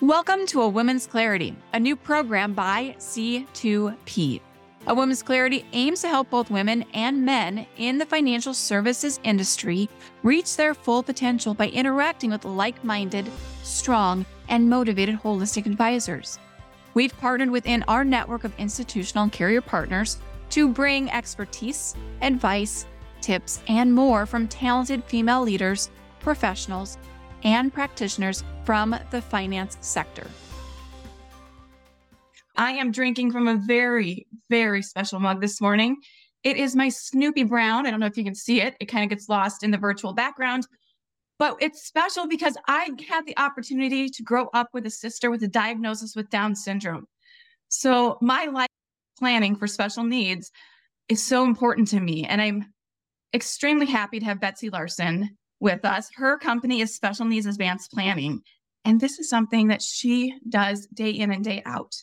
Welcome to A Women's Clarity, a new program by C2P. A Women's Clarity aims to help both women and men in the financial services industry reach their full potential by interacting with like minded, strong, and motivated holistic advisors. We've partnered within our network of institutional and carrier partners to bring expertise, advice, tips, and more from talented female leaders, professionals, and practitioners from the finance sector. I am drinking from a very, very special mug this morning. It is my Snoopy Brown. I don't know if you can see it, it kind of gets lost in the virtual background. But it's special because I had the opportunity to grow up with a sister with a diagnosis with Down syndrome. So my life planning for special needs is so important to me. And I'm extremely happy to have Betsy Larson with us. Her company is Special Needs Advanced Planning. And this is something that she does day in and day out.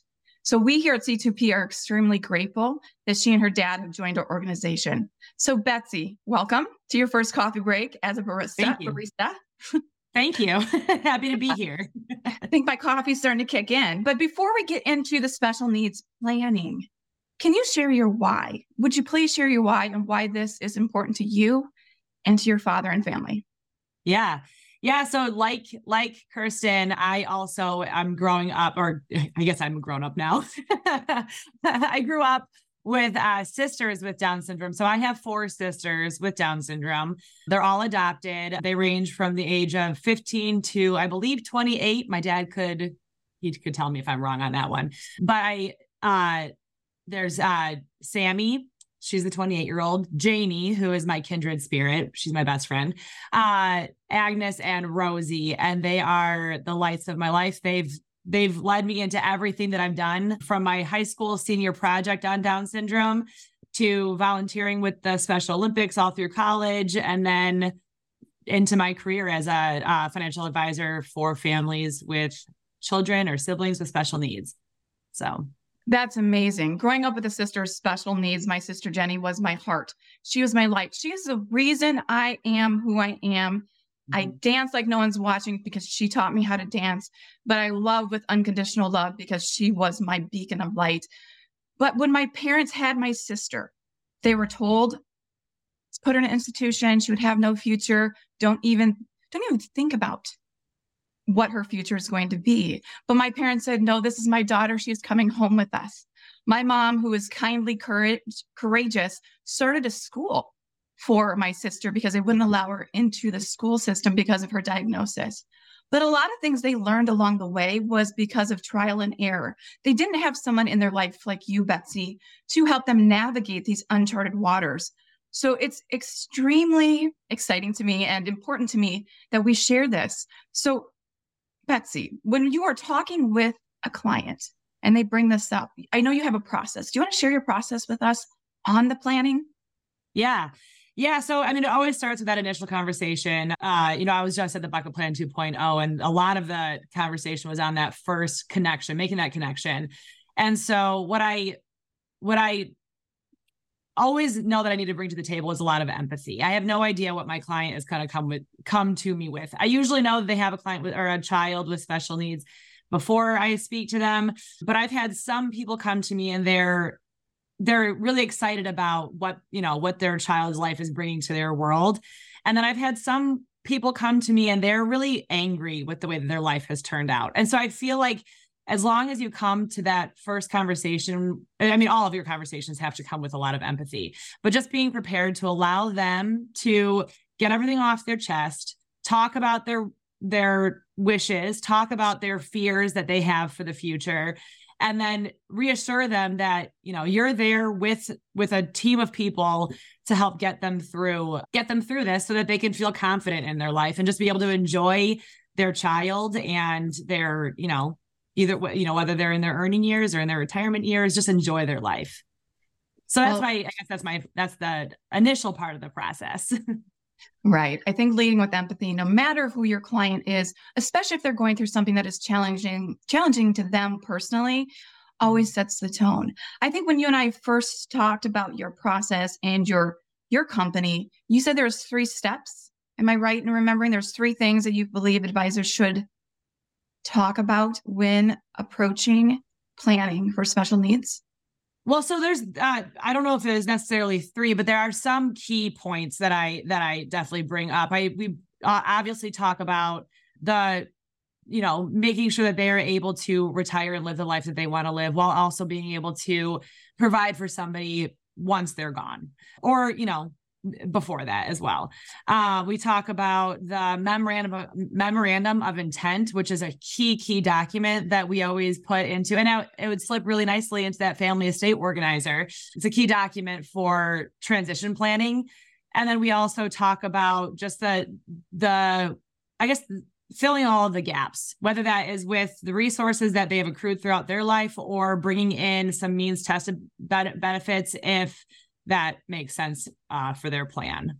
So we here at C2P are extremely grateful that she and her dad have joined our organization. So Betsy, welcome to your first coffee break as a barista. Thank you. Barista. Thank you. Happy to be here. I think my coffee's starting to kick in. But before we get into the special needs planning, can you share your why? Would you please share your why and why this is important to you and to your father and family? Yeah. Yeah, so like like Kirsten, I also I'm growing up, or I guess I'm grown up now. I grew up with uh, sisters with Down syndrome. So I have four sisters with Down syndrome. They're all adopted. They range from the age of 15 to I believe 28. My dad could he could tell me if I'm wrong on that one. But I uh there's uh Sammy, She's the 28 year old. Janie, who is my kindred spirit, she's my best friend. Uh, Agnes and Rosie, and they are the lights of my life. They've they've led me into everything that I've done from my high school senior project on Down syndrome to volunteering with the Special Olympics all through college, and then into my career as a uh, financial advisor for families with children or siblings with special needs. So that's amazing. Growing up with a sister with special needs, my sister Jenny was my heart. She was my life. She is the reason I am who I am. Mm-hmm. I dance like no one's watching because she taught me how to dance, but I love with unconditional love because she was my beacon of light. But when my parents had my sister, they were told, let's put her in an institution. She would have no future. Don't even, don't even think about what her future is going to be. But my parents said, no, this is my daughter. She's coming home with us. My mom, who was kindly courage, courageous, started a school for my sister because they wouldn't allow her into the school system because of her diagnosis. But a lot of things they learned along the way was because of trial and error. They didn't have someone in their life like you, Betsy, to help them navigate these uncharted waters. So it's extremely exciting to me and important to me that we share this. So Betsy, when you are talking with a client and they bring this up, I know you have a process. Do you want to share your process with us on the planning? Yeah. Yeah. So, I mean, it always starts with that initial conversation. Uh, you know, I was just at the Bucket Plan 2.0, and a lot of the conversation was on that first connection, making that connection. And so, what I, what I always know that I need to bring to the table is a lot of empathy. I have no idea what my client is going to come with come to me with. I usually know that they have a client with or a child with special needs before I speak to them, but I've had some people come to me and they're they're really excited about what, you know, what their child's life is bringing to their world. And then I've had some people come to me and they're really angry with the way that their life has turned out. And so I feel like as long as you come to that first conversation, I mean, all of your conversations have to come with a lot of empathy, but just being prepared to allow them to get everything off their chest, talk about their their wishes, talk about their fears that they have for the future, and then reassure them that you know you're there with with a team of people to help get them through get them through this so that they can feel confident in their life and just be able to enjoy their child and their you know either you know whether they're in their earning years or in their retirement years just enjoy their life. So that's well, my i guess that's my that's the initial part of the process. Right. I think leading with empathy no matter who your client is especially if they're going through something that is challenging challenging to them personally always mm-hmm. sets the tone. I think when you and i first talked about your process and your your company you said there's three steps. Am i right in remembering there's three things that you believe advisors should talk about when approaching planning for special needs? Well, so there's uh, I don't know if there's necessarily three, but there are some key points that I that I definitely bring up. I we uh, obviously talk about the you know making sure that they are able to retire and live the life that they want to live while also being able to provide for somebody once they're gone or you know before that as well. Uh, we talk about the memorandum of, memorandum of intent, which is a key key document that we always put into, and now it would slip really nicely into that family estate organizer. It's a key document for transition planning, and then we also talk about just the the I guess filling all of the gaps, whether that is with the resources that they have accrued throughout their life or bringing in some means tested benefits if that makes sense uh, for their plan.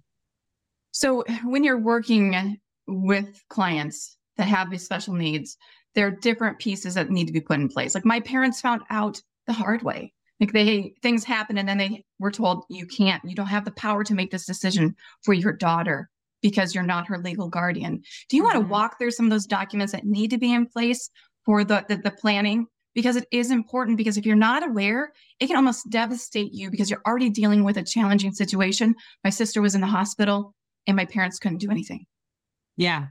So, when you're working with clients that have these special needs, there are different pieces that need to be put in place. Like my parents found out the hard way. Like they things happen and then they were told you can't, you don't have the power to make this decision for your daughter because you're not her legal guardian. Do you mm-hmm. want to walk through some of those documents that need to be in place for the, the, the planning because it is important because if you're not aware, it can almost devastate you because you're already dealing with a challenging situation. My sister was in the hospital and my parents couldn't do anything. Yeah.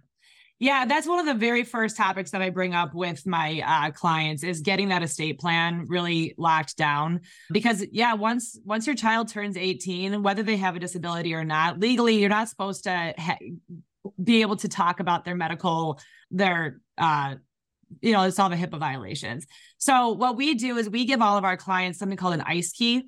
Yeah, that's one of the very first topics that I bring up with my uh, clients is getting that estate plan really locked down. Because yeah, once once your child turns 18, whether they have a disability or not, legally you're not supposed to ha- be able to talk about their medical their uh, you know, it's all the HIPAA violations. So what we do is we give all of our clients something called an ICE key.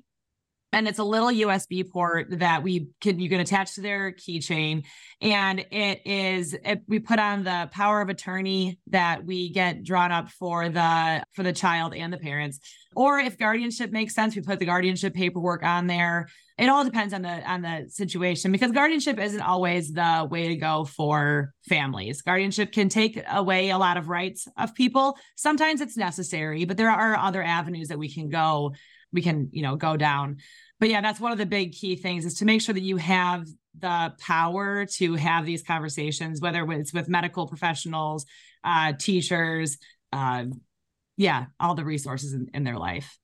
And it's a little USB port that we can you can attach to their keychain, and it is it, we put on the power of attorney that we get drawn up for the for the child and the parents. Or if guardianship makes sense, we put the guardianship paperwork on there. It all depends on the on the situation because guardianship isn't always the way to go for families. Guardianship can take away a lot of rights of people. Sometimes it's necessary but there are other avenues that we can go we can you know go down but yeah that's one of the big key things is to make sure that you have the power to have these conversations whether it's with medical professionals uh teachers uh yeah all the resources in, in their life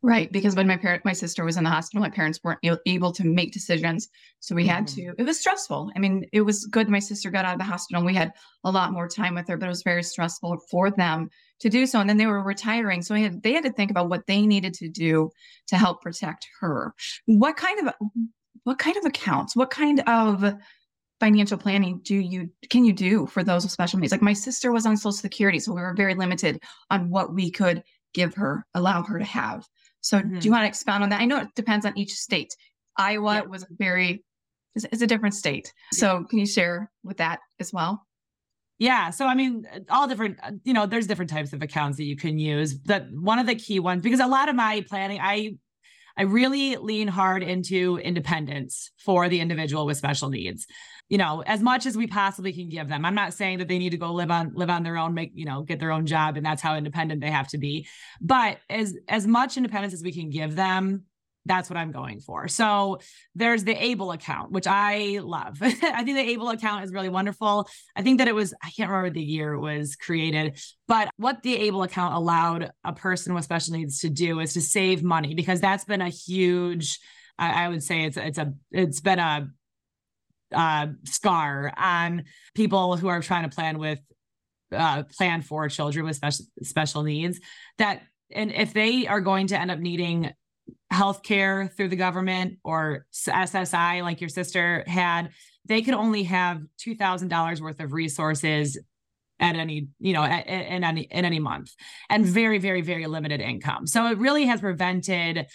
Right, because when my parent, my sister was in the hospital, my parents weren't able to make decisions, so we had mm-hmm. to. It was stressful. I mean, it was good. My sister got out of the hospital, and we had a lot more time with her, but it was very stressful for them to do so. And then they were retiring, so had, they had to think about what they needed to do to help protect her. What kind of what kind of accounts? What kind of financial planning do you can you do for those with special needs? Like my sister was on Social Security, so we were very limited on what we could give her, allow her to have. So mm-hmm. do you want to expound on that? I know it depends on each state. Iowa yeah. was a very is, is a different state. So can you share with that as well? Yeah. So, I mean, all different, uh, you know, there's different types of accounts that you can use. But one of the key ones, because a lot of my planning, I, I really lean hard into independence for the individual with special needs. You know, as much as we possibly can give them. I'm not saying that they need to go live on live on their own, make, you know, get their own job and that's how independent they have to be. But as as much independence as we can give them, that's what I'm going for. So there's the Able account, which I love. I think the Able account is really wonderful. I think that it was, I can't remember the year it was created, but what the Able account allowed a person with special needs to do is to save money because that's been a huge, I, I would say it's it's a it's been a uh, scar on people who are trying to plan with uh, plan for children with special special needs that and if they are going to end up needing healthcare through the government or SSI, like your sister had, they could only have two thousand dollars worth of resources at any you know at, in any in any month and very very very limited income. So it really has prevented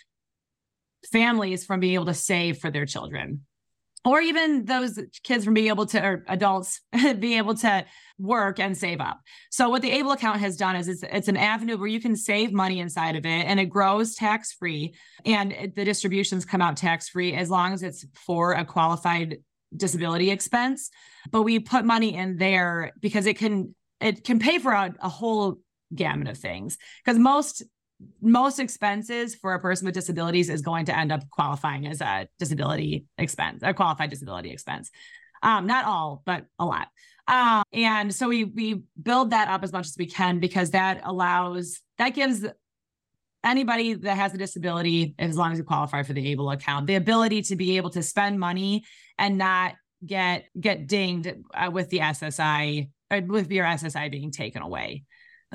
families from being able to save for their children or even those kids from being able to or adults being able to work and save up. So what the Able account has done is it's, it's an avenue where you can save money inside of it and it grows tax free and the distributions come out tax free as long as it's for a qualified disability expense. But we put money in there because it can it can pay for a, a whole gamut of things because most most expenses for a person with disabilities is going to end up qualifying as a disability expense, a qualified disability expense. Um, not all, but a lot. Um, and so we we build that up as much as we can because that allows that gives anybody that has a disability, as long as you qualify for the ABLE account, the ability to be able to spend money and not get get dinged uh, with the SSI or with your SSI being taken away.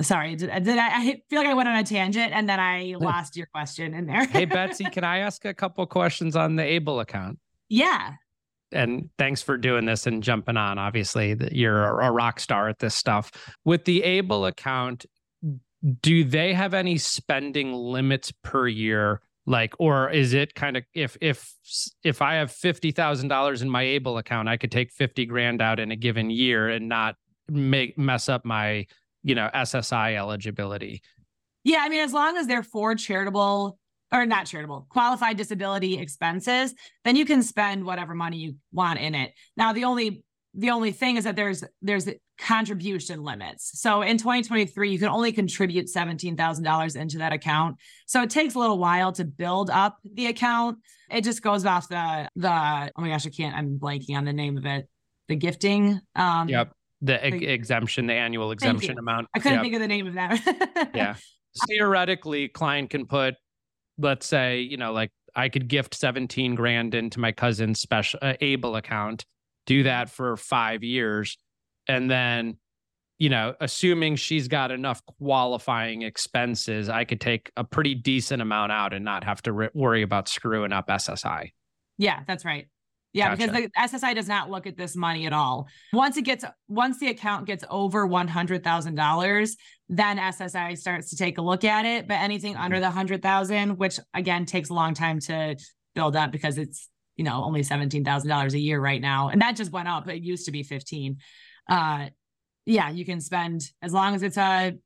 Sorry, did, did I, I, feel like I went on a tangent and then I lost your question in there? hey Betsy, can I ask a couple questions on the ABLE account? Yeah. And thanks for doing this and jumping on. Obviously, you're a rock star at this stuff. With the ABLE account, do they have any spending limits per year like or is it kind of if if if i have $50000 in my able account i could take 50 grand out in a given year and not make mess up my you know ssi eligibility yeah i mean as long as they're for charitable or not charitable qualified disability expenses then you can spend whatever money you want in it now the only the only thing is that there's there's contribution limits. So in 2023, you can only contribute $17,000 into that account. So it takes a little while to build up the account. It just goes off the the oh my gosh, I can't I'm blanking on the name of it. The gifting. Um Yep. The, the exemption, the annual exemption amount. I couldn't think of the name of that. yeah. Theoretically, client can put let's say, you know, like I could gift 17 grand into my cousin's special uh, able account do that for five years. And then, you know, assuming she's got enough qualifying expenses, I could take a pretty decent amount out and not have to re- worry about screwing up SSI. Yeah, that's right. Yeah, gotcha. because the SSI does not look at this money at all. Once it gets, once the account gets over one hundred thousand dollars, then SSI starts to take a look at it. But anything under mm-hmm. the hundred thousand, which again takes a long time to build up because it's you know, only $17,000 a year right now. And that just went up. It used to be 15. Uh, yeah, you can spend as long as it's a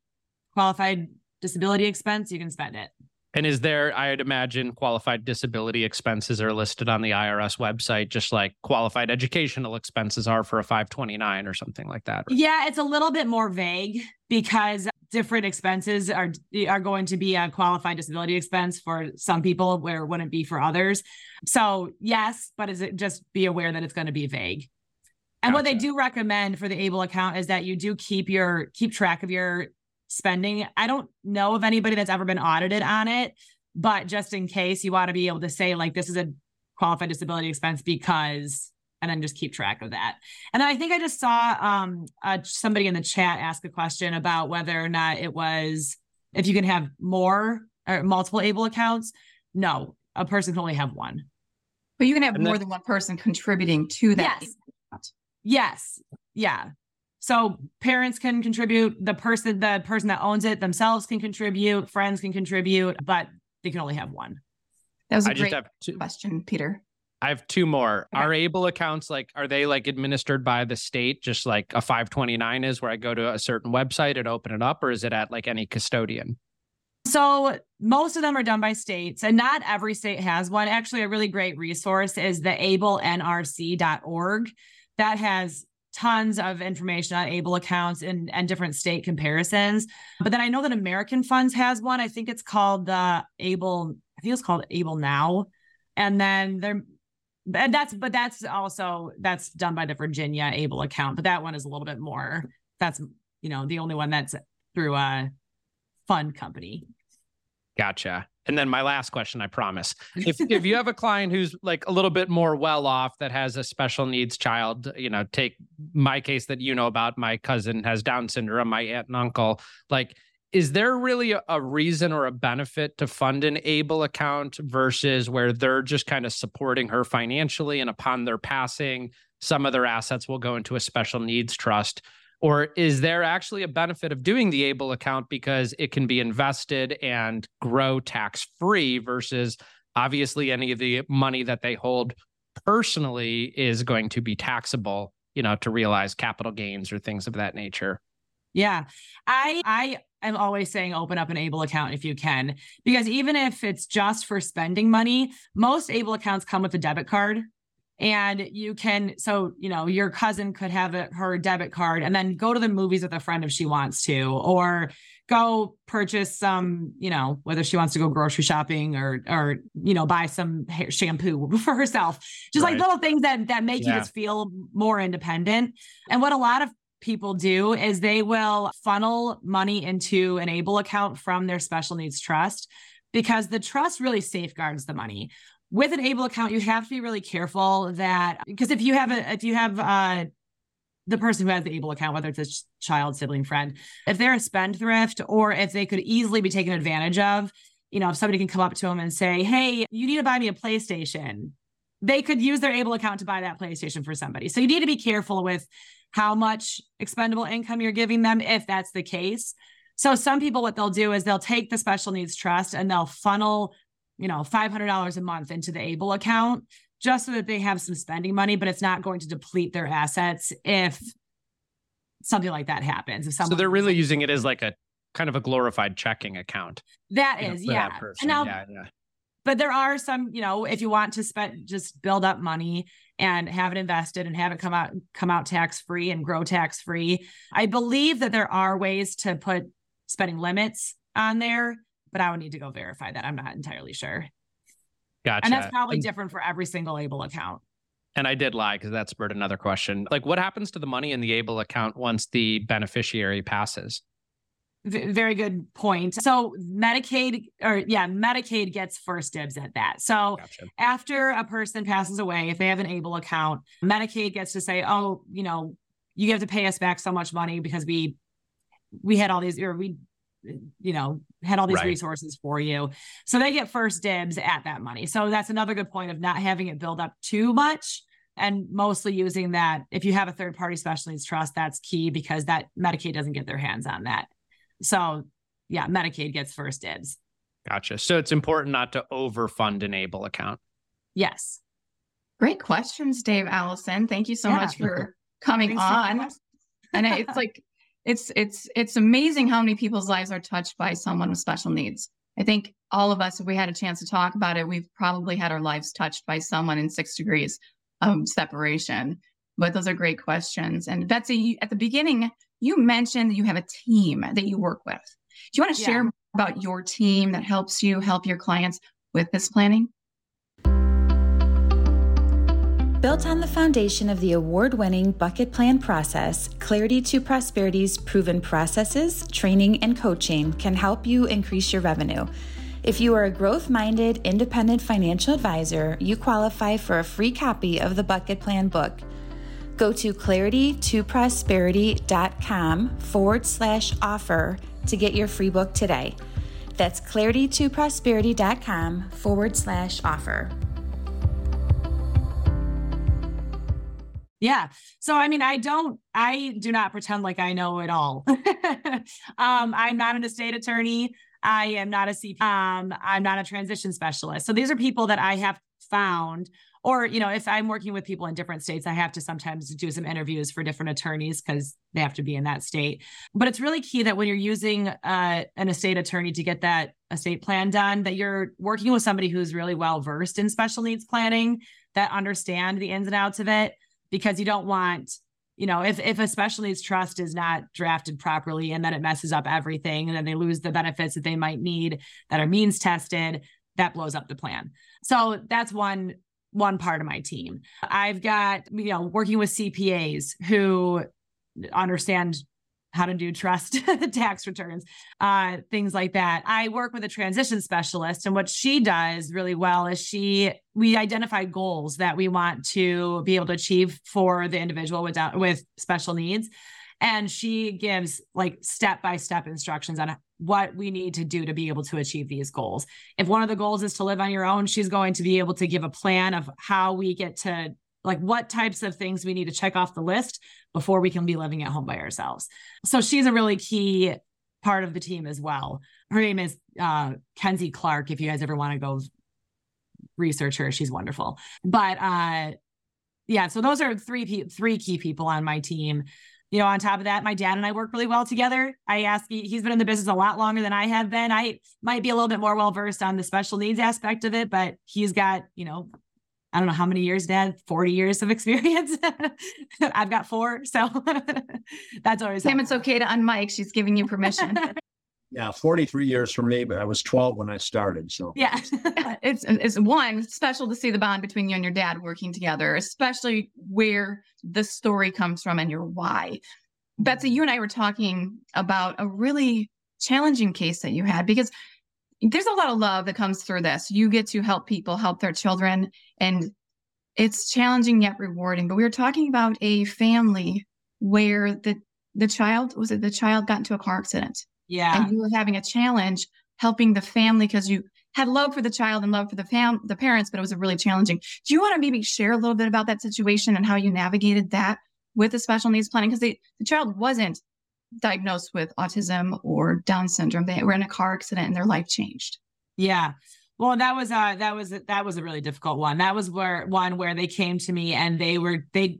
qualified disability expense, you can spend it. And is there, I'd imagine qualified disability expenses are listed on the IRS website, just like qualified educational expenses are for a 529 or something like that. Yeah, it's a little bit more vague because different expenses are are going to be a qualified disability expense for some people where it wouldn't be for others. So yes, but is it just be aware that it's going to be vague. And gotcha. what they do recommend for the able account is that you do keep your keep track of your spending. I don't know of anybody that's ever been audited on it, but just in case you want to be able to say like this is a qualified disability expense because and then just keep track of that. And I think I just saw um, uh, somebody in the chat ask a question about whether or not it was if you can have more or multiple able accounts. No, a person can only have one. But you can have and more than one person contributing to that. Yes. yes. Yeah. So parents can contribute. The person, the person that owns it themselves can contribute. Friends can contribute, but they can only have one. That was a I great question, Peter. I have two more. Okay. Are able accounts like are they like administered by the state, just like a 529 is, where I go to a certain website and open it up, or is it at like any custodian? So most of them are done by states, and not every state has one. Actually, a really great resource is the ablenrc.org that has tons of information on able accounts and, and different state comparisons. But then I know that American Funds has one. I think it's called the Able, I think it's called Able Now. And then there and that's but that's also that's done by the Virginia Able account, but that one is a little bit more. That's you know the only one that's through a fund company. Gotcha. And then my last question, I promise. If if you have a client who's like a little bit more well off that has a special needs child, you know, take my case that you know about, my cousin has Down syndrome, my aunt and uncle, like is there really a, a, reason or a benefit to fund an able account versus where they're just kind of supporting her financially and upon their passing some of their assets will go into a special needs trust or is there actually a benefit of doing the able account because it can be invested and grow tax free versus obviously any of the money that they hold personally is going to be taxable you know to realize capital gains or things of that nature yeah. I I am always saying open up an able account if you can because even if it's just for spending money, most able accounts come with a debit card and you can so you know your cousin could have a, her debit card and then go to the movies with a friend if she wants to or go purchase some you know whether she wants to go grocery shopping or or you know buy some hair shampoo for herself just right. like little things that that make yeah. you just feel more independent and what a lot of people do is they will funnel money into an able account from their special needs trust because the trust really safeguards the money with an able account you have to be really careful that because if you have a if you have uh the person who has the able account whether it's a child sibling friend if they're a spendthrift or if they could easily be taken advantage of you know if somebody can come up to them and say hey you need to buy me a playstation they could use their able account to buy that playstation for somebody. So you need to be careful with how much expendable income you're giving them if that's the case. So some people what they'll do is they'll take the special needs trust and they'll funnel you know, $500 a month into the ABLE account just so that they have some spending money, but it's not going to deplete their assets if something like that happens. If so they're really using it as like a kind of a glorified checking account. That is, know, yeah. That now, yeah, yeah. But there are some, you know, if you want to spend just build up money and have it invested and have it come out come out tax free and grow tax free. I believe that there are ways to put spending limits on there but I would need to go verify that. I'm not entirely sure. Gotcha. And that's probably and, different for every single able account. And I did lie because that spurred another question. Like, what happens to the money in the able account once the beneficiary passes? V- very good point. So Medicaid, or yeah, Medicaid gets first dibs at that. So gotcha. after a person passes away, if they have an able account, Medicaid gets to say, "Oh, you know, you have to pay us back so much money because we we had all these, or we you know, had all these right. resources for you. So they get first dibs at that money. So that's another good point of not having it build up too much and mostly using that. If you have a third party special needs trust, that's key because that Medicaid doesn't get their hands on that. So yeah, Medicaid gets first dibs. Gotcha. So it's important not to overfund an able account. Yes. Great questions, Dave Alison. Thank you so yeah. much for coming on. and it's like it's it's it's amazing how many people's lives are touched by someone with special needs. I think all of us, if we had a chance to talk about it, we've probably had our lives touched by someone in six degrees of separation. But those are great questions. And Betsy, at the beginning, you mentioned that you have a team that you work with. Do you want to yeah. share about your team that helps you help your clients with this planning? Built on the foundation of the award winning bucket plan process, Clarity to Prosperity's proven processes, training, and coaching can help you increase your revenue. If you are a growth minded, independent financial advisor, you qualify for a free copy of the Bucket Plan book. Go to claritytoprosperity.com forward slash offer to get your free book today. That's claritytoprosperity.com forward slash offer. Yeah. So I mean, I don't, I do not pretend like I know it all. um, I'm not an estate attorney. I am not a CP. Um, I'm not a transition specialist. So these are people that I have found, or you know, if I'm working with people in different states, I have to sometimes do some interviews for different attorneys because they have to be in that state. But it's really key that when you're using uh, an estate attorney to get that estate plan done, that you're working with somebody who's really well versed in special needs planning, that understand the ins and outs of it because you don't want you know if if a special trust is not drafted properly and then it messes up everything and then they lose the benefits that they might need that are means tested that blows up the plan. So that's one one part of my team. I've got you know working with cpas who understand how to do trust tax returns, uh, things like that. I work with a transition specialist, and what she does really well is she we identify goals that we want to be able to achieve for the individual without with special needs, and she gives like step by step instructions on what we need to do to be able to achieve these goals. If one of the goals is to live on your own, she's going to be able to give a plan of how we get to like what types of things we need to check off the list before we can be living at home by ourselves. So she's a really key part of the team as well. Her name is uh, Kenzie Clark. If you guys ever want to go research her, she's wonderful. But uh, yeah, so those are three three key people on my team. You know, on top of that, my dad and I work really well together. I ask, he's been in the business a lot longer than I have been. I might be a little bit more well versed on the special needs aspect of it, but he's got, you know, I don't know how many years, Dad. Forty years of experience. I've got four, so that's always. Sam, it's okay to unmic. She's giving you permission. Yeah, 43 years for me, but I was 12 when I started. So yeah, it's it's one special to see the bond between you and your dad working together, especially where the story comes from and your why. Betsy, you and I were talking about a really challenging case that you had because there's a lot of love that comes through this. You get to help people help their children, and it's challenging yet rewarding. But we were talking about a family where the the child was it the child got into a car accident yeah. And you were having a challenge helping the family because you had love for the child and love for the fam the parents, but it was a really challenging. Do you want to maybe share a little bit about that situation and how you navigated that with the special needs planning? Because the child wasn't diagnosed with autism or Down syndrome. They were in a car accident and their life changed. Yeah. Well, that was uh that was that was a really difficult one. That was where one where they came to me and they were they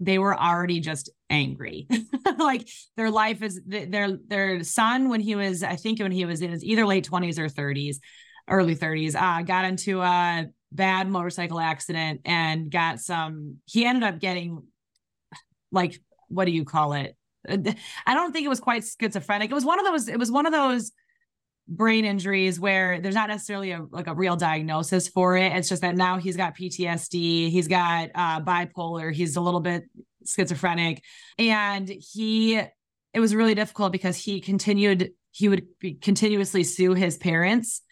they were already just angry. like their life is their their son when he was I think when he was in his either late 20s or 30s, early 30s, uh got into a bad motorcycle accident and got some he ended up getting like what do you call it? I don't think it was quite schizophrenic. It was one of those it was one of those brain injuries where there's not necessarily a like a real diagnosis for it. It's just that now he's got PTSD, he's got uh, bipolar, he's a little bit schizophrenic, and he it was really difficult because he continued he would continuously sue his parents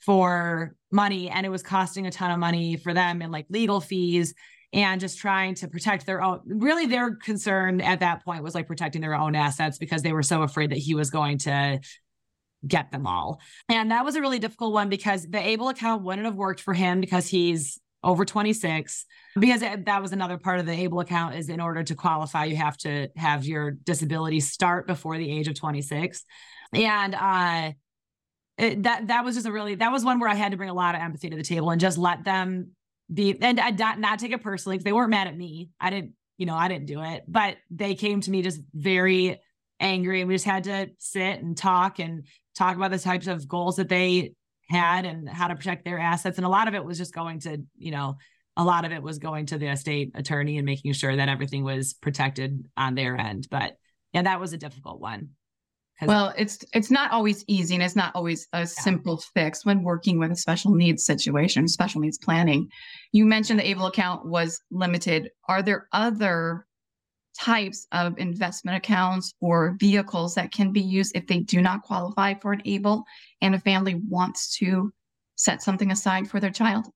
for money and it was costing a ton of money for them and like legal fees and just trying to protect their own really their concern at that point was like protecting their own assets because they were so afraid that he was going to get them all. And that was a really difficult one because the ABLE account wouldn't have worked for him because he's over 26 because that was another part of the able account is in order to qualify you have to have your disability start before the age of 26 and uh it, that that was just a really that was one where i had to bring a lot of empathy to the table and just let them be and i not, not take it personally because they weren't mad at me i didn't you know i didn't do it but they came to me just very angry and we just had to sit and talk and talk about the types of goals that they had and how to protect their assets. And a lot of it was just going to, you know, a lot of it was going to the estate attorney and making sure that everything was protected on their end. But yeah, that was a difficult one. Well, it's it's not always easy and it's not always a yeah. simple fix when working with a special needs situation, special needs planning. You mentioned the ABLE account was limited. Are there other types of investment accounts or vehicles that can be used if they do not qualify for an able and a family wants to set something aside for their child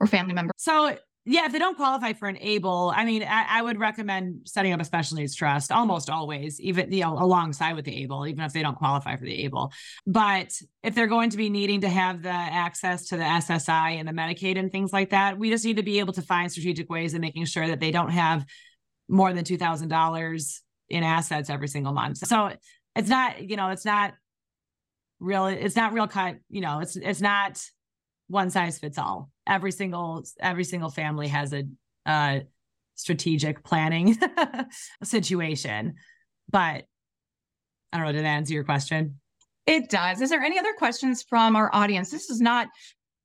or family member. So yeah, if they don't qualify for an able, I mean, I, I, would recommend setting up a special needs trust almost always, even you know, alongside with the able, even if they don't qualify for the able. But if they're going to be needing to have the access to the SSI and the Medicaid and things like that, we just need to be able to find strategic ways of making sure that they don't have more than $2,000 in assets every single month. So it's not, you know, it's not real, it's not real cut, you know, it's, it's not one size fits all. Every single, every single family has a, uh, strategic planning situation. But I don't know, did that answer your question? It does. Is there any other questions from our audience? This is not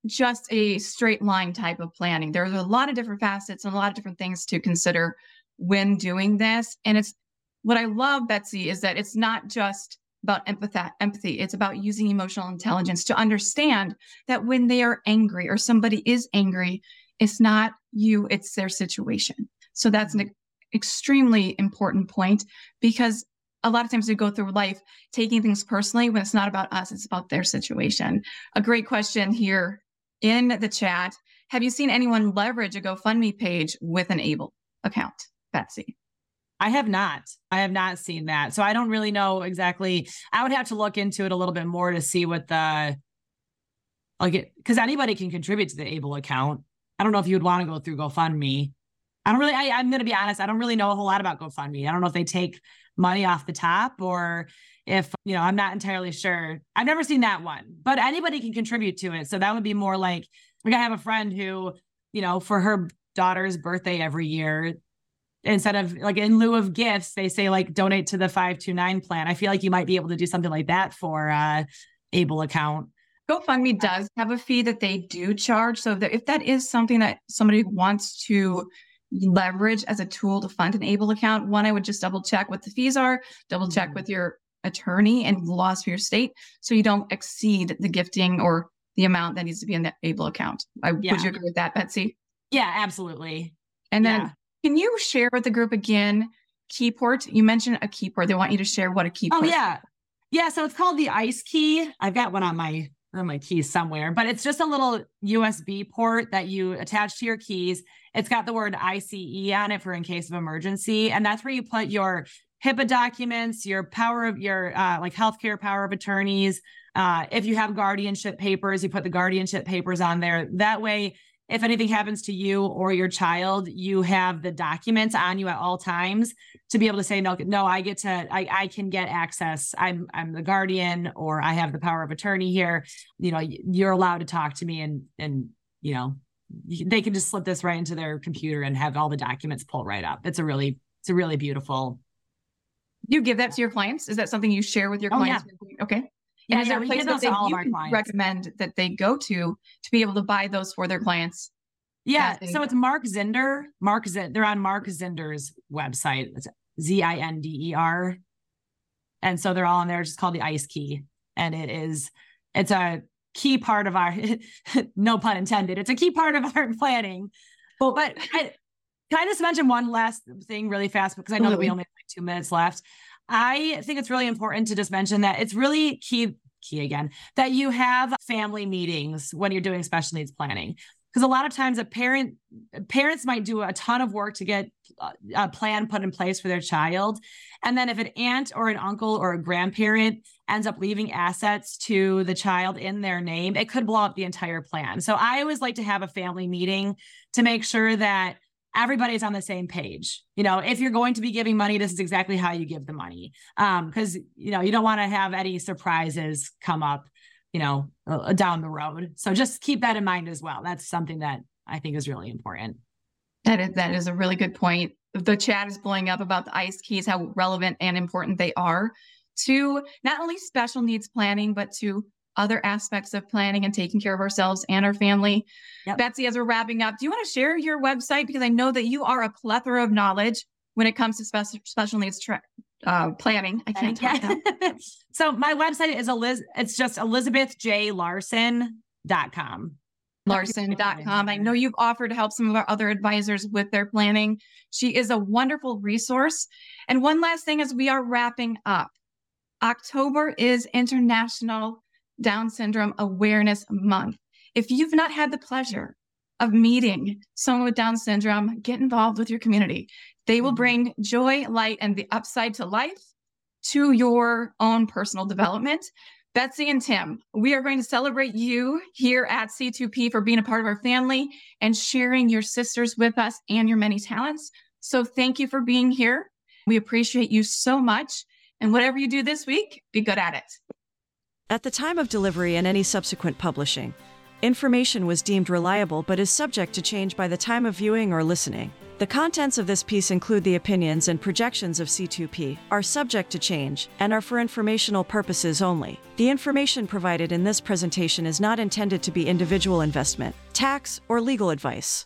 just a straight line type of planning. There's a lot of different facets and a lot of different things to consider when doing this. And it's what I love, Betsy, is that it's not just about empathy, empathy. It's about using emotional intelligence to understand that when they are angry or somebody is angry, it's not you, it's their situation. So that's an mm-hmm. extremely important point because a lot of times we go through life taking things personally when it's not about us, it's about their situation. A great question here in the chat. Have you seen anyone leverage a GoFundMe page with an ABLE account? Betsy? I have not. I have not seen that. So I don't really know exactly. I would have to look into it a little bit more to see what the like it because anybody can contribute to the able account. I don't know if you would want to go through GoFundMe. I don't really, I, I'm gonna be honest, I don't really know a whole lot about GoFundMe. I don't know if they take money off the top or if you know, I'm not entirely sure. I've never seen that one, but anybody can contribute to it. So that would be more like like I have a friend who, you know, for her daughter's birthday every year, instead of like in lieu of gifts, they say like donate to the 529 plan. I feel like you might be able to do something like that for uh able account. GoFundMe does have a fee that they do charge. So that if that is something that somebody wants to leverage as a tool to fund an able account, one, I would just double check what the fees are, double check Mhm. with your attorney and laws for your state so you don't exceed the gifting or the amount that needs to be in the able account. I, Yeah. Would you agree with that, Betsy? Yeah, absolutely. And then Yeah. Can you share with the group again Keyport? You mentioned a Keyport. They want you to share what a Keyport Oh yeah. Yeah. So it's called the ice key. I've got one on my on my keys somewhere, but it's just a little USB port that you attach to your keys. It's got the word ICE on it for in case of emergency. And that's where you put your HIPAA documents, your power of your uh, like healthcare power of attorneys. Uh, if you have guardianship papers, you put the guardianship papers on there. That way, if anything happens to you or your child, you have the documents on you at all times to be able to say no no i get to i i can get access i'm i'm the guardian or i have the power of attorney here you know you're allowed to talk to me and and you know they can just slip this right into their computer and have all the documents pulled right up it's a really it's a really beautiful you give that to your clients? Is that something you share with your Oh, clients? Okay. Yeah, and is yeah, there a place that they, all of you our can clients. recommend that they go to to be able to buy those for their clients? Yeah. So it's Mark Zinder. Mark Zinder. They're on Mark Zinder's website. It's Z I N D E R. And so they're all on there. It's just called the Ice Key, and it is it's a key part of our no pun intended. It's a key part of our planning. Well, but I, can I just mention one last thing really fast because I know that we only have like two minutes left. I think it's really important to just mention that it's really key key again that you have family meetings when you're doing special needs planning. Because a lot of times a parent parents might do a ton of work to get uh, a plan put in place for their child. And then if an aunt or an uncle or a grandparent ends up leaving assets to the child in their name it could blow up the entire plan. So i always like to have a family meeting to make sure that everybody's on the same page. You know if you're going to be giving money this is exactly how you give the money. Um because you know you don't want to have any surprises come up you know uh, down the road. So just keep that in mind as well. That's something that i think is really important. That is that is a really good point. The chat is blowing up about the ice keys, how relevant and important they are to not only special needs planning, but to other aspects of planning and taking care of ourselves and our family. Yep. Betsy, as we're wrapping up, do you want to share your website? Because I know that you are a plethora of knowledge when it comes to special special needs tra- uh, planning. I can't talk. Yeah. so my website is Eliz it's just elizabethjlarson.com larson.com. I know you've offered to help some of our other advisors with their planning. She is a wonderful resource. And one last thing as we are wrapping up October is International Down Syndrome Awareness Month. If you've not had the pleasure of meeting someone with Down syndrome, get involved with your community. They will Mhm. bring joy, light, and the upside to life to your own personal development. Betsy and Tim, we are going to celebrate you here at C2P for being a part of our family and sharing your sisters with us and your many talents. So thank you for being here. We appreciate you so much. And whatever you do this week, be good at it. At the time of delivery and any subsequent publishing, information was deemed reliable but is subject to change by the time of viewing or listening. The contents of this piece include the opinions and projections of C2P, are subject to change, and are for informational purposes only. The information provided in this presentation is not intended to be individual investment, tax, or legal advice.